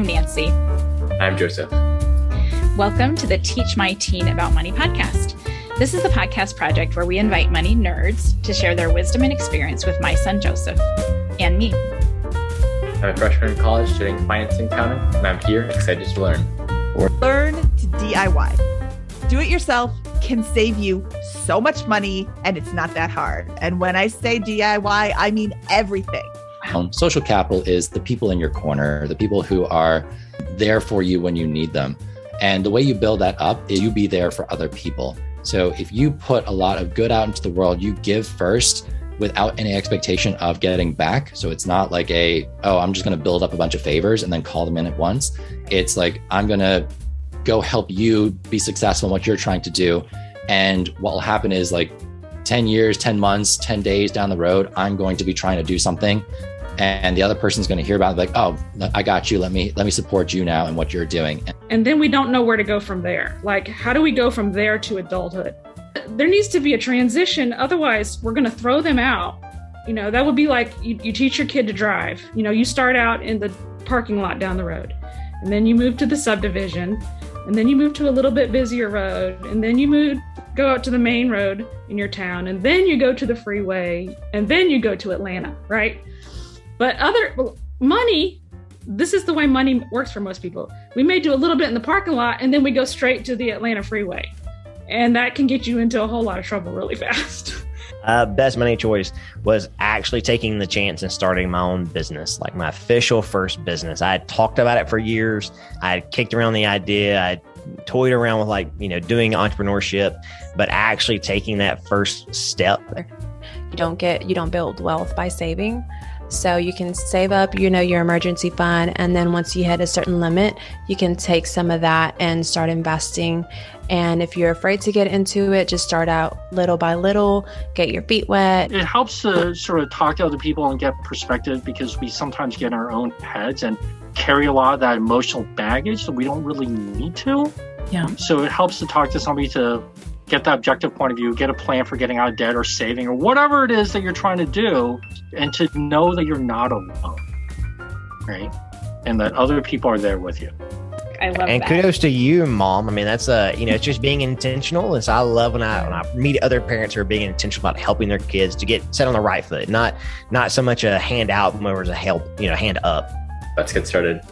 I'm Nancy. I'm Joseph. Welcome to the Teach My Teen About Money podcast. This is the podcast project where we invite money nerds to share their wisdom and experience with my son Joseph and me. I'm a freshman in college studying finance and accounting, and I'm here excited to learn. Learn to DIY. Do it yourself can save you so much money, and it's not that hard. And when I say DIY, I mean everything. Um, social capital is the people in your corner, the people who are there for you when you need them. And the way you build that up is you be there for other people. So if you put a lot of good out into the world, you give first without any expectation of getting back. So it's not like a, oh, I'm just going to build up a bunch of favors and then call them in at once. It's like, I'm going to go help you be successful in what you're trying to do. And what will happen is like 10 years, 10 months, 10 days down the road, I'm going to be trying to do something. And the other person's going to hear about it like oh i got you. Let me let me support you now and what you're doing. And then we don't know where to go from there. Like how do we go from there to adulthood? There needs to be a transition. Otherwise we're going to throw them out. You know that would be like you, you teach your kid to drive. You know you start out in the parking lot down the road. And then you move to the subdivision. And then you move to a little bit busier road. And then you move go out to the main road in your town and then you go to the freeway and then you go to atlanta right but other money, this is the way money works for most people. We may do a little bit in the parking lot and then we go straight to the Atlanta freeway. And that can get you into a whole lot of trouble really fast. Uh, best money choice was actually taking the chance and starting my own business, like my official first business. I had talked about it for years. I had kicked around the idea. I toyed around with like, you know, doing entrepreneurship, but actually taking that first step. You don't get, you don't build wealth by saving. So you can save up, you know, your emergency fund. And then once you hit a certain limit, you can take some of that and start investing. And if you're afraid to get into it, just start out little by little, get your feet wet. It helps to sort of talk to other people and get perspective because we sometimes get in our own heads and carry a lot of that emotional baggage that we don't really need to. Yeah. So it helps to talk to somebody to get the objective point of view, get a plan for getting out of debt or saving or whatever it is that you're trying to do, and to know that you're not alone, right? And that other people are there with you. I love that. and that. kudos to you, mom. I mean, that's uh, you know, it's just being intentional. And so I love when I when I meet other parents who are being intentional about helping their kids to get set on the right foot, not not so much a hand out, more as a help, you know, hand up. Let's get started.